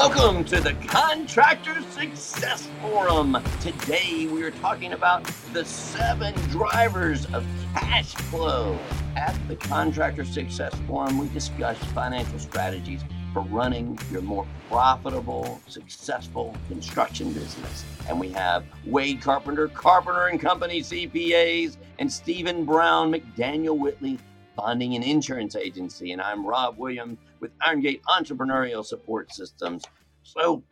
Welcome to the Contractor Success Forum. Today we are talking about the seven drivers of cash flow. At the Contractor Success Forum, we discuss financial strategies for running your more profitable, successful construction business. And we have Wade Carpenter, Carpenter and Company CPAs, and Stephen Brown, McDaniel Whitley, Bonding and Insurance Agency. And I'm Rob Williams with Irongate Entrepreneurial Support Systems. So,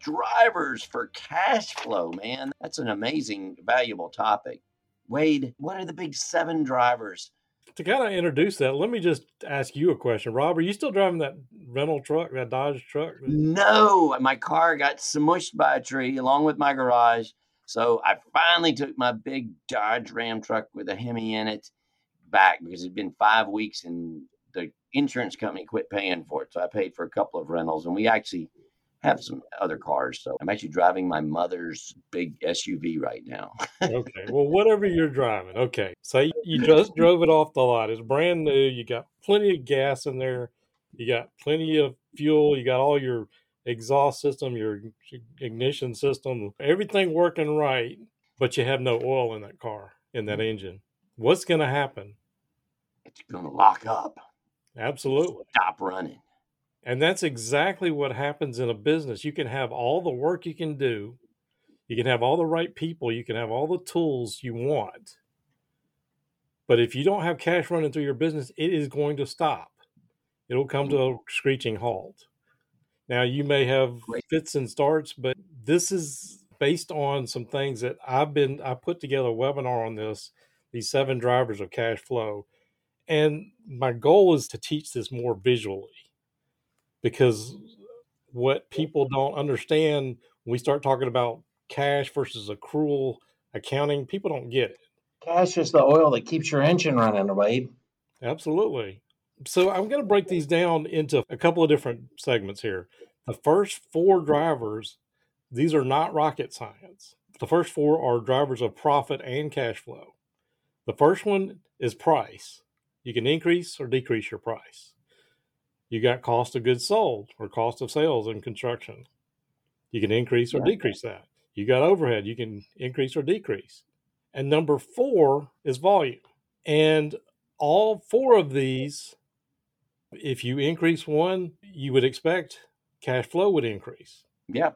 drivers for cash flow, man, that's an amazing, valuable topic. Wade, what are the big seven drivers to kind of introduce that, let me just ask you a question. Rob, are you still driving that rental truck, that Dodge truck? No, my car got smushed by a tree along with my garage. So I finally took my big Dodge Ram truck with a Hemi in it back because it'd been five weeks and the insurance company quit paying for it. So I paid for a couple of rentals and we actually have some other cars. So I'm actually driving my mother's big SUV right now. okay. Well, whatever you're driving. Okay. So you just drove it off the lot. It's brand new. You got plenty of gas in there. You got plenty of fuel. You got all your exhaust system, your ignition system, everything working right, but you have no oil in that car, in that mm-hmm. engine. What's going to happen? It's going to lock up. Absolutely. Stop running. And that's exactly what happens in a business. You can have all the work you can do, you can have all the right people, you can have all the tools you want. But if you don't have cash running through your business, it is going to stop. It'll come to a screeching halt. Now, you may have fits and starts, but this is based on some things that I've been, I put together a webinar on this, these seven drivers of cash flow. And my goal is to teach this more visually because what people don't understand when we start talking about cash versus accrual accounting, people don't get it. Cash is the oil that keeps your engine running, Wade. Absolutely. So I'm going to break these down into a couple of different segments here. The first four drivers, these are not rocket science. The first four are drivers of profit and cash flow. The first one is price. You can increase or decrease your price. You got cost of goods sold or cost of sales in construction. You can increase or decrease that. You got overhead, you can increase or decrease. And number four is volume. And all four of these, if you increase one, you would expect cash flow would increase. Yeah.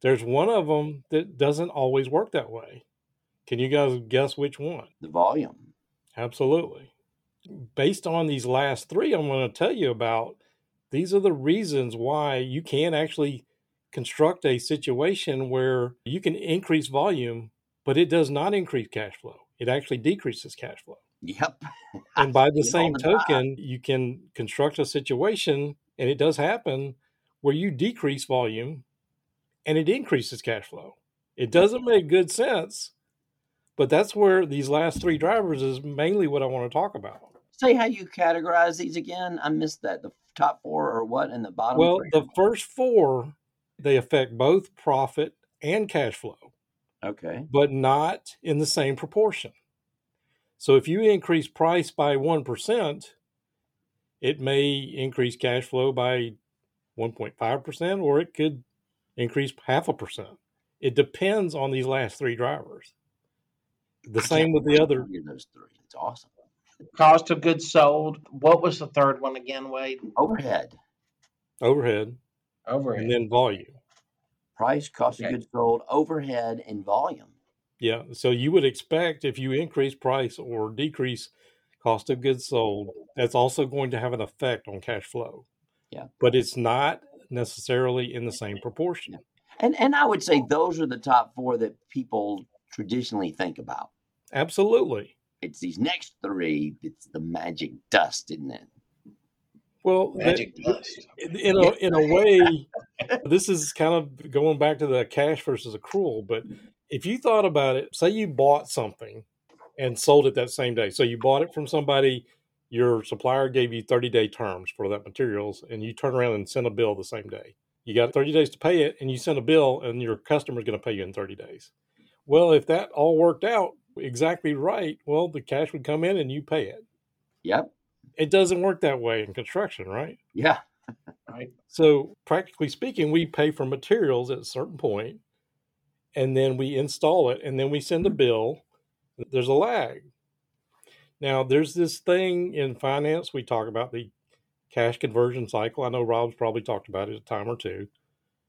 There's one of them that doesn't always work that way. Can you guys guess which one? The volume. Absolutely. Based on these last three, I'm going to tell you about these are the reasons why you can actually construct a situation where you can increase volume, but it does not increase cash flow. It actually decreases cash flow. Yep. and by the same token, you can construct a situation, and it does happen, where you decrease volume and it increases cash flow. It doesn't make good sense, but that's where these last three drivers is mainly what I want to talk about. Say how you categorize these again. I missed that. The top four or what in the bottom? Well, three? the first four they affect both profit and cash flow. Okay. But not in the same proportion. So if you increase price by 1%, it may increase cash flow by 1.5% or it could increase half a percent. It depends on these last three drivers. The I same with the other. Those three. It's awesome. Cost of goods sold. What was the third one again, Wade? Overhead. Overhead. Overhead. And then volume. Price, cost okay. of goods sold, overhead, and volume. Yeah. So you would expect if you increase price or decrease cost of goods sold, that's also going to have an effect on cash flow. Yeah. But it's not necessarily in the same proportion. Yeah. And and I would say those are the top four that people traditionally think about. Absolutely it's these next three. It's the magic dust, isn't it? Well, magic that, dust. In a in a way, this is kind of going back to the cash versus accrual. But if you thought about it, say you bought something and sold it that same day. So you bought it from somebody. Your supplier gave you 30 day terms for that materials, and you turn around and send a bill the same day. You got 30 days to pay it, and you send a bill, and your customer is going to pay you in 30 days. Well, if that all worked out, exactly right, well, the cash would come in and you pay it. Yep. It doesn't work that way in construction, right? Yeah. right. So, practically speaking, we pay for materials at a certain point, and then we install it, and then we send a bill. There's a lag. Now, there's this thing in finance we talk about the cash conversion cycle. I know Rob's probably talked about it a time or two,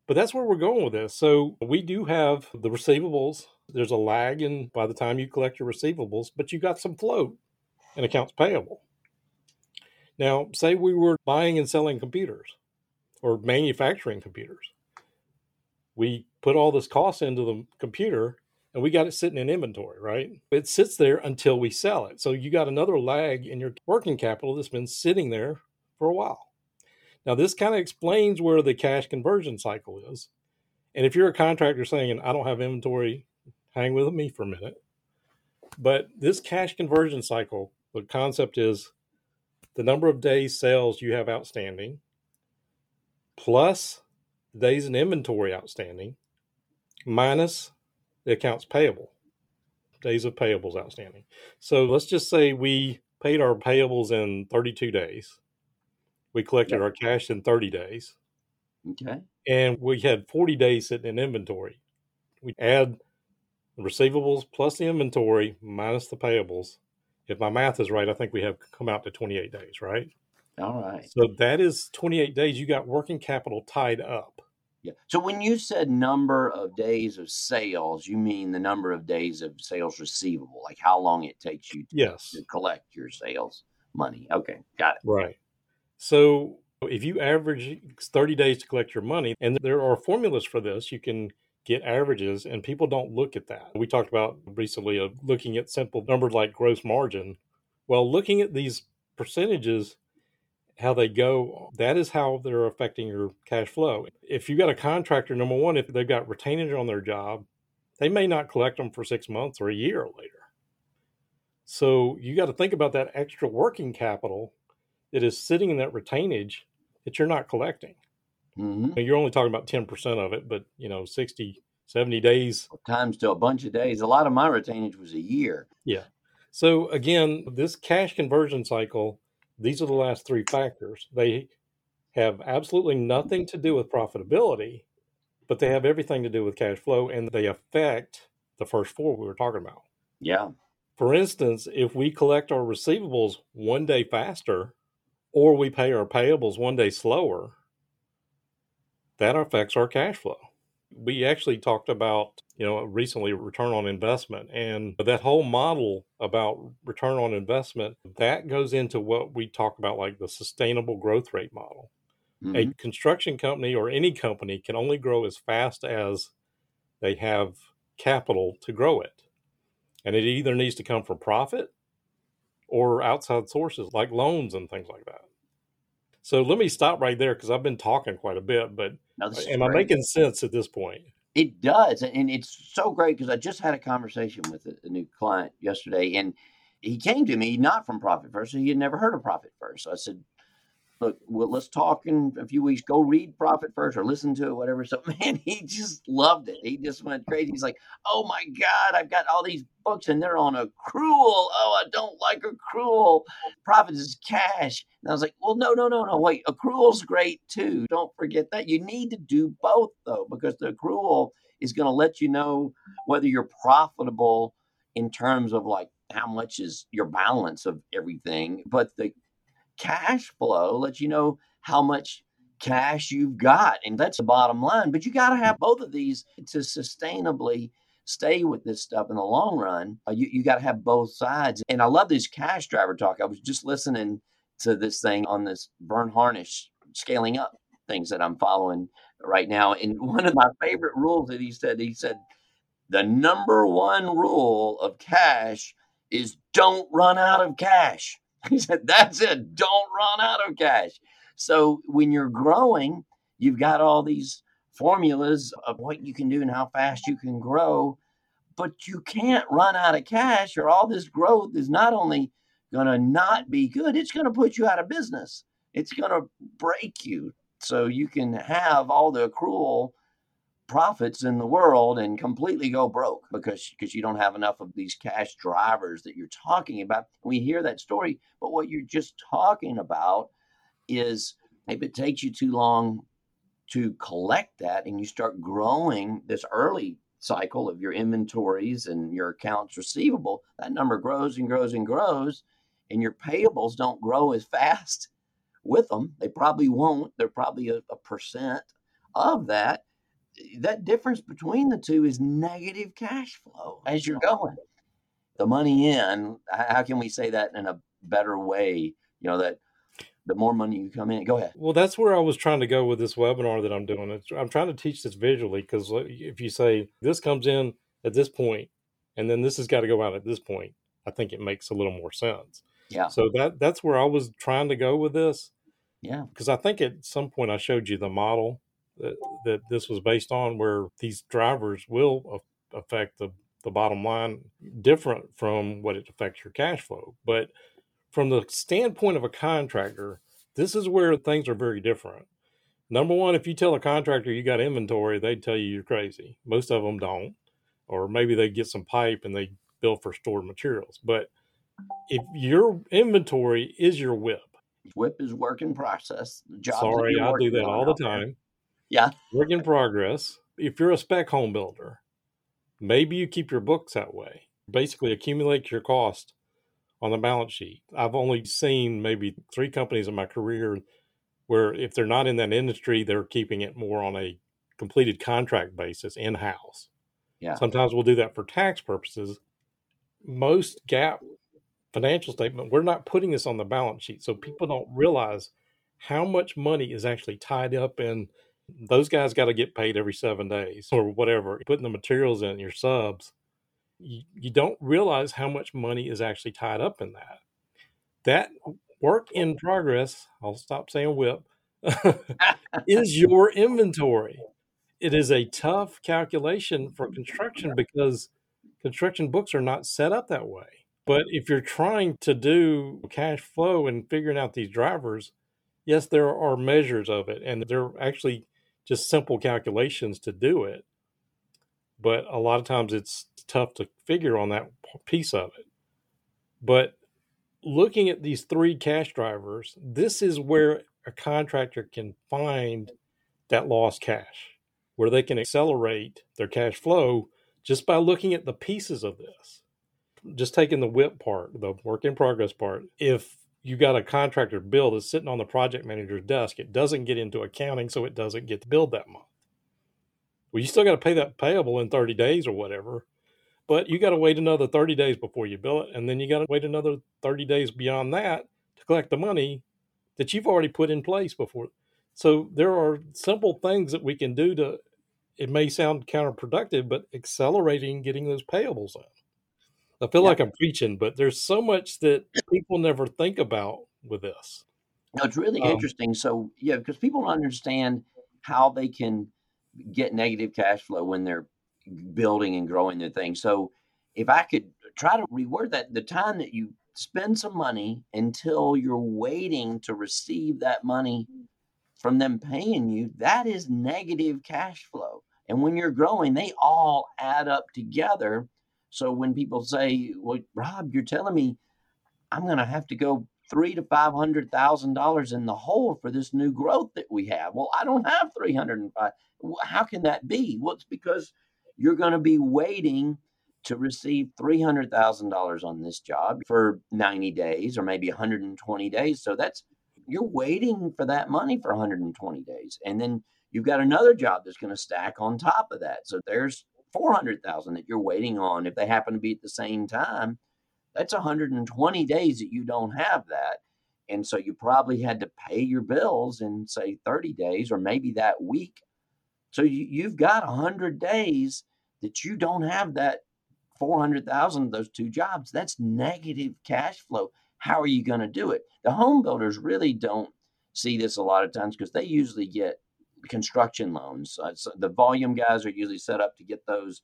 but that's where we're going with this. So, we do have the receivables. There's a lag in by the time you collect your receivables, but you got some float and accounts payable. Now, say we were buying and selling computers or manufacturing computers. We put all this cost into the computer and we got it sitting in inventory, right? It sits there until we sell it. So you got another lag in your working capital that's been sitting there for a while. Now, this kind of explains where the cash conversion cycle is. And if you're a contractor saying, I don't have inventory, hang with me for a minute. But this cash conversion cycle, the concept is the number of days sales you have outstanding plus days in inventory outstanding minus the accounts payable, days of payables outstanding. So let's just say we paid our payables in 32 days. We collected our cash in 30 days. Okay. And we had 40 days sitting in inventory. We add receivables plus the inventory minus the payables. If my math is right, I think we have come out to 28 days, right? All right. So that is 28 days you got working capital tied up. Yeah. So when you said number of days of sales, you mean the number of days of sales receivable, like how long it takes you to, yes. to collect your sales money. Okay, got it. Right. So if you average 30 days to collect your money, and there are formulas for this, you can get averages, and people don't look at that. We talked about recently of looking at simple numbers like gross margin. Well, looking at these percentages how they go, that is how they're affecting your cash flow. If you got a contractor, number one, if they've got retainage on their job, they may not collect them for six months or a year later. So you got to think about that extra working capital that is sitting in that retainage that you're not collecting. Mm-hmm. You're only talking about 10% of it, but you know, 60, 70 days. Times to a bunch of days. A lot of my retainage was a year. Yeah. So again, this cash conversion cycle these are the last three factors. They have absolutely nothing to do with profitability, but they have everything to do with cash flow and they affect the first four we were talking about. Yeah. For instance, if we collect our receivables one day faster or we pay our payables one day slower, that affects our cash flow we actually talked about you know recently return on investment and that whole model about return on investment that goes into what we talk about like the sustainable growth rate model mm-hmm. a construction company or any company can only grow as fast as they have capital to grow it and it either needs to come from profit or outside sources like loans and things like that so let me stop right there because I've been talking quite a bit, but no, am great. I making sense at this point? It does. And it's so great because I just had a conversation with a, a, new client yesterday and he came to me not from Profit First. He had never heard of Profit First. So I said, look, well, let's talk in a few weeks. Go read Profit First or listen to it, whatever. So, man, he just loved it. He just went crazy. He's like, oh my God, I've got all these books and they're on accrual. Oh, I don't like accrual. Profit is cash. And I was like, well, no, no, no, no. Wait, accrual's great too. Don't forget that. You need to do both though, because the accrual is going to let you know whether you're profitable in terms of like how much is your balance of everything. But the cash flow lets you know how much cash you've got. And that's the bottom line. But you got to have both of these to sustainably stay with this stuff in the long run. Uh, you you got to have both sides. And I love this cash driver talk. I was just listening to this thing on this Verne Harnish scaling up things that I'm following right now. And one of my favorite rules that he said, he said, the number one rule of cash is don't run out of cash. He said, That's it. Don't run out of cash. So when you're growing, you've got all these formulas of what you can do and how fast you can grow, but you can't run out of cash or all this growth is not only going to not be good, it's going to put you out of business. It's going to break you. So you can have all the accrual profits in the world and completely go broke because because you don't have enough of these cash drivers that you're talking about. We hear that story, but what you're just talking about is if it takes you too long to collect that and you start growing this early cycle of your inventories and your accounts receivable, that number grows and grows and grows, and your payables don't grow as fast with them. They probably won't. They're probably a, a percent of that. That difference between the two is negative cash flow as you're going. The money in, how can we say that in a better way? You know, that the more money you come in. Go ahead. Well, that's where I was trying to go with this webinar that I'm doing. I'm trying to teach this visually because if you say this comes in at this point, and then this has got to go out at this point, I think it makes a little more sense. Yeah. So that that's where I was trying to go with this. Yeah. Because I think at some point I showed you the model that, that this was based on, where these drivers will affect the the bottom line different from what it affects your cash flow, but from the standpoint of a contractor, this is where things are very different. Number one, if you tell a contractor you got inventory, they'd tell you you're crazy. Most of them don't, or maybe they get some pipe and they bill for stored materials. But if your inventory is your WIP, WIP is work in process. Sorry, I do that all the time. Yeah, work in progress. If you're a spec home builder, maybe you keep your books that way. Basically, accumulate your cost on the balance sheet. I've only seen maybe three companies in my career where if they're not in that industry, they're keeping it more on a completed contract basis in house. Yeah. Sometimes we'll do that for tax purposes. Most GAAP financial statement, we're not putting this on the balance sheet. So people don't realize how much money is actually tied up in those guys got to get paid every seven days or whatever. Putting the materials in your subs you, you don't realize how much money is actually tied up in that. That work in progress, I'll stop saying whip, is your inventory. It is a tough calculation for construction because construction books are not set up that way. But if you're trying to do cash flow and figuring out these drivers, yes, there are measures of it, and they're actually just simple calculations to do it but a lot of times it's tough to figure on that piece of it. But looking at these three cash drivers, this is where a contractor can find that lost cash, where they can accelerate their cash flow just by looking at the pieces of this. Just taking the WIP part, the work in progress part. If you got a contractor bill that's sitting on the project manager's desk, it doesn't get into accounting, so it doesn't get billed that month. Well, you still got to pay that payable in 30 days or whatever, but you got to wait another 30 days before you bill it. And then you got to wait another 30 days beyond that to collect the money that you've already put in place before. So there are simple things that we can do to, it may sound counterproductive, but accelerating getting those payables in. I feel yeah. like I'm preaching, but there's so much that people never think about with this. No, it's really um, interesting. So, yeah, because people don't understand how they can get negative cash flow when they're building and growing their thing. So if I could try to reword that, the time that you spend some money until you're waiting to receive that money from them paying you, that is negative cash flow. And when you're growing, they all add up together. So when people say, "Well, Rob, you're telling me I'm going to have to go three to five hundred thousand dollars in the hole for this new growth that we have," well, I don't have three hundred and five. How can that be? Well, it's because you're going to be waiting to receive $300,000 on this job for 90 days or maybe 120 days. So that's you're waiting for that money for 120 days. And then you've got another job that's going to stack on top of that. So there's 400,000 that you're waiting on if they happen to be at the same time. That's 120 days that you don't have that. And so you probably had to pay your bills in say 30 days or maybe that week so you, you've got 100 days that you don't have that 400,000 of those two jobs. That's negative cash flow. How are you going to do it? The home builders really don't see this a lot of times because they usually get construction loans. Uh, so the volume guys are usually set up to get those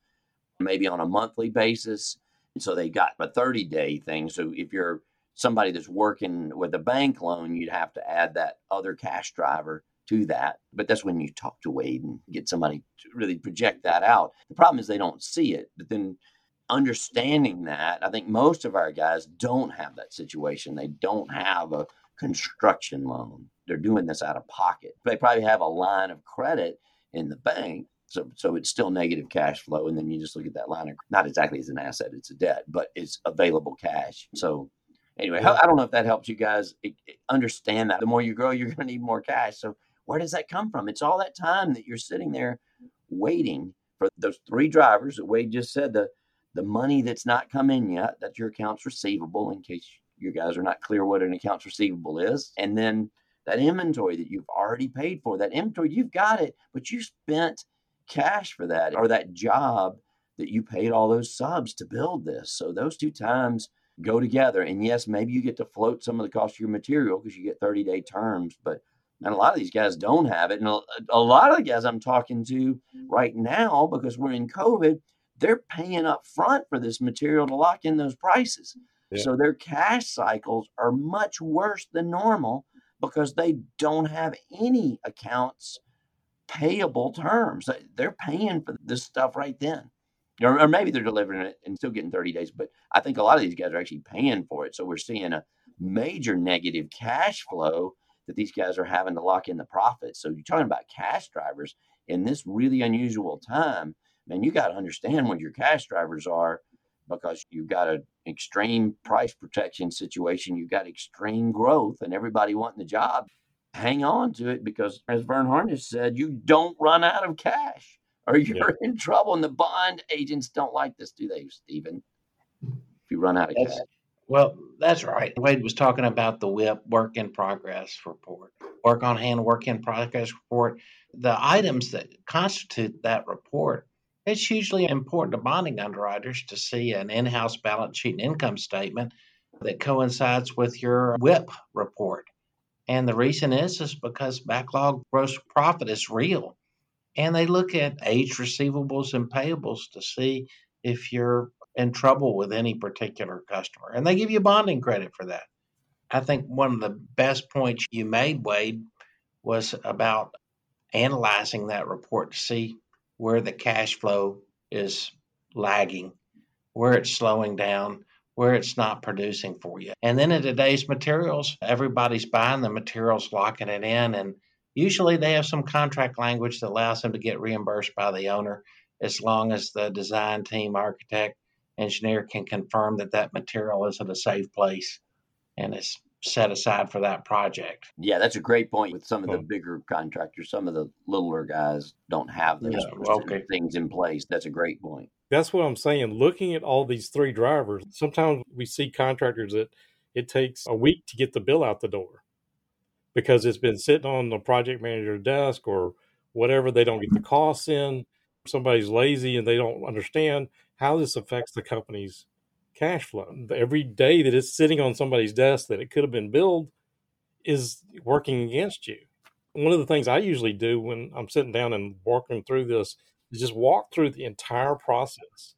maybe on a monthly basis. And so they got a 30 day thing. So if you're somebody that's working with a bank loan, you'd have to add that other cash driver to that. But that's when you talk to Wade and get somebody to really project that out. The problem is they don't see it. But then understanding that, I think most of our guys don't have that situation. They don't have a construction loan. They're doing this out of pocket. They probably have a line of credit in the bank. So, so it's still negative cash flow. And then you just look at that line of not exactly as an asset, it's a debt, but it's available cash. So anyway. I don't know if that helps you guys eh, eh, understand that. The more you grow, you're going to need more cash. So where does that come from? It's all that time that you're sitting there waiting for those three drivers that Wade just said the the money that's not come in yet, that's your accounts receivable in case you guys are not clear what an accounts receivable is. And then that inventory that you've already paid for, that inventory, you've got it, but you spent cash for that or that job that you paid all those subs to build this. So those two times go together. And yes, maybe you get to float some of the cost of your material because you get 30 day terms, but and a lot of these guys don't have it. And a, a, lot of the guys I'm talking to right now, because we're in COVID, they're paying up front for this material to lock in those prices. Yeah. So their cash cycles are much worse than normal because they don't have any accounts payable terms. They're paying for this stuff right then. Or, or maybe they're delivering it and still getting 30 days, but I think a lot of these guys are actually paying for it. So we're seeing a major negative cash flow that these guys are having to lock in the profits. So you're talking about cash drivers in this really unusual time. Man, you got to understand what your cash drivers are because you've got an extreme price protection situation. You've got extreme growth and everybody wanting the job. Hang on to it because, as Verne Harnish said, you don't run out of cash or you're yeah. in trouble. And the bond agents don't like this, do they, Stephen? If you run out of cash. Well, that's right. Wade was talking about the WIP work in progress report, work on hand work in progress report. The items that constitute that report, it's hugely important to bonding underwriters to see an in house balance sheet and income statement that coincides with your WIP report. And the reason is is because backlog gross profit is real. And they look at age receivables and payables to see if you're in trouble with any particular customer. And they give you bonding credit for that. I think one of the best points you made, Wade, was about analyzing that report to see where the cash flow is lagging, where it's slowing down, where it's not producing for you. And then in today's materials, everybody's buying the materials, locking it in, and usually they have some contract language that allows them to get reimbursed by the owner as long as the design team, architect, engineer can confirm that that material is at a safe place and is set aside for that project. Yeah, that's a great point. With some of the bigger contractors, some of the littler guys don't have those yeah, okay. things in place. That's a great point. That's what I'm saying. Looking at all these three drivers, sometimes we see contractors that it takes a week to get the bill out the door because it's been sitting on the project manager's desk or whatever. They don't get the costs in. Somebody's lazy and they don't understand how this affects the company's cash flow. Every day that it's sitting on somebody's desk that it could have been billed is working against you. One of the things I usually do when I'm sitting down and working through this is just walk through the entire process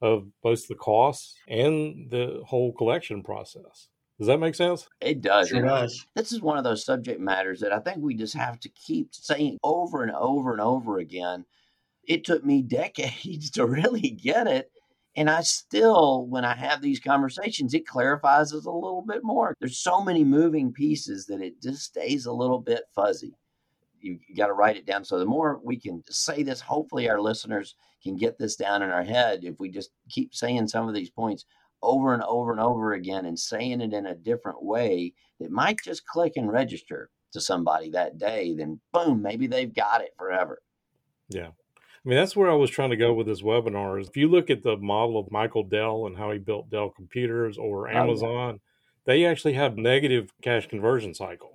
of both the costs and the whole collection process. Does that make sense? It does. It does. This is one of those subject matters that I think we just have to keep saying over and over and over again it took me decades to really get it. And I still, when I have these conversations, it clarifies us a little bit more. There's so many moving pieces that it just stays a little bit fuzzy. You, got to write it down. So the more we can say this, hopefully our listeners can get this down in our head. If we just keep saying some of these points over and over and over again and saying it in a different way, it might just click and register to somebody that day. Then boom, maybe they've got it forever. Yeah. I mean, that's where I was trying to go with this webinar. Is if you look at the model of Michael Dell and how he built Dell computers or Amazon, they actually have negative cash conversion cycle.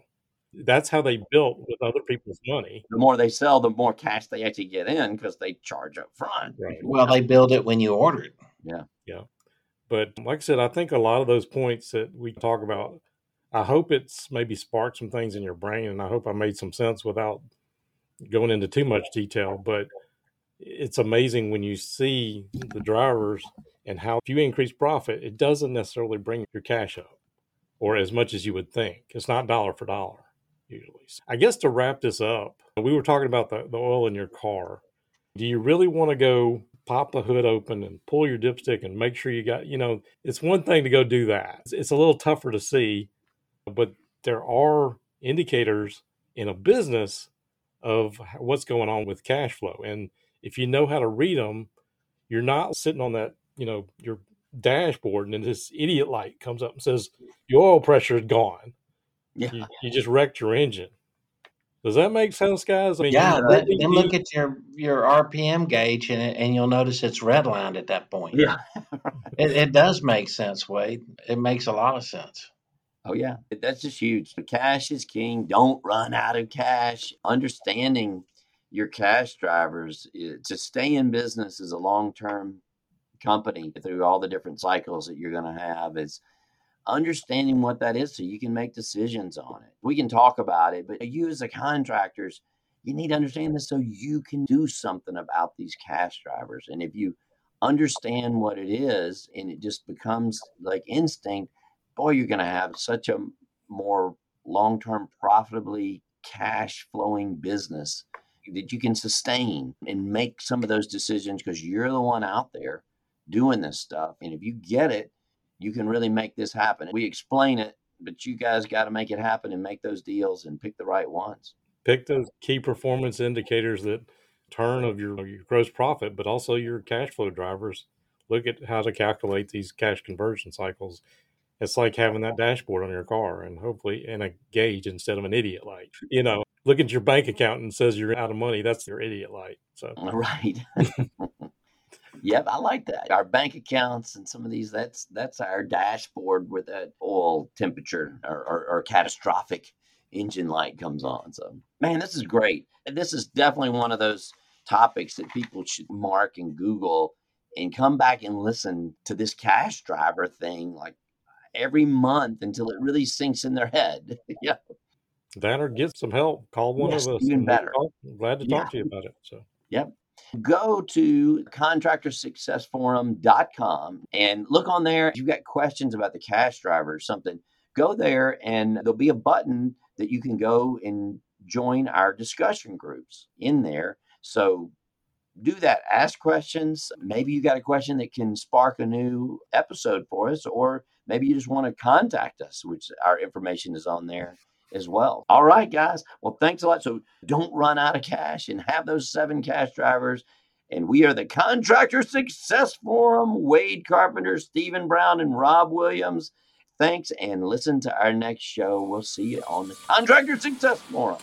That's how they built with other people's money. The more they sell, the more cash they actually get in because they charge up front. Right. Well, they build it when you order it. Yeah. Yeah. But like I said, I think a lot of those points that we talk about, I hope it's maybe sparked some things in your brain, and I hope I made some sense without going into too much detail. But it's amazing when you see the drivers and how if you increase profit, it doesn't necessarily bring your cash up or as much as you would think. It's not dollar for dollar usually. I guess to wrap this up, we were talking about the, the oil in your car. Do you really want to go pop the hood open and pull your dipstick and make sure you got, you know, it's one thing to go do that. It's, it's a little tougher to see, but there are indicators in a business of what's going on with cash flow. And if you know how to read them, you're not sitting on that, you know, your dashboard and then this idiot light comes up and says your oil pressure is gone. Yeah. You, you just wrecked your engine. Does that make sense, guys? I mean, yeah. That, then look at your your RPM gauge and and you'll notice it's redlined at that point. Yeah, it, it does make sense, Wade. It makes a lot of sense. Oh yeah, that's just huge. The cash is king. Don't run out of cash. Understanding your cash drivers eh, to stay in business as a long term company through all the different cycles that you're going to have is understanding what that is so you can make decisions on it. We can talk about it, but you as a contractors, you need to understand this so you can do something about these cash drivers. And if you understand what it is and it just becomes like instinct, boy, you're going to have such a more long term, profitably cash flowing business that you can sustain and make some of those decisions because you're the one out there doing this stuff. And if you get it, you can really make this happen. We explain it, but you guys got to make it happen and make those deals and pick the right ones. Pick those key performance indicators that turn of your, your gross profit, but also your cash flow drivers. Look at how to calculate these cash conversion cycles. It's like having that dashboard on your car and hopefully in a gauge instead of an idiot light. You know, look at your bank account and says you're out of money. That's your idiot light. So right. Yep, I like that. Our bank accounts and some of these, that's that's our dashboard where that oil temperature or, or, or catastrophic engine light comes on. So, man, this is great. This is definitely one of those topics that people should mark and Google and come back and listen to this cash driver thing like every month until it really sinks in their head. yeah. That or get some help. Call one yes, of us. Even better. glad to talk yeah. to you about it. So. Yep go to contractorsuccessforum.com and look on there. If you've got questions about the cash driver or something, go there and there'll be a button that you can go and join our discussion groups in there. So do that. Ask questions. Maybe you got a question that can spark a new episode for us, or maybe you just want to contact us, which our information is on there as well. All right, guys. Well, thanks a lot. So don't run out of cash and have those seven cash drivers. And we are the Contractor Success Forum. Wade Carpenter, Stephen Brown, and Rob Williams. Thanks and listen to our next show. We'll see you on the Contractor Success Forum.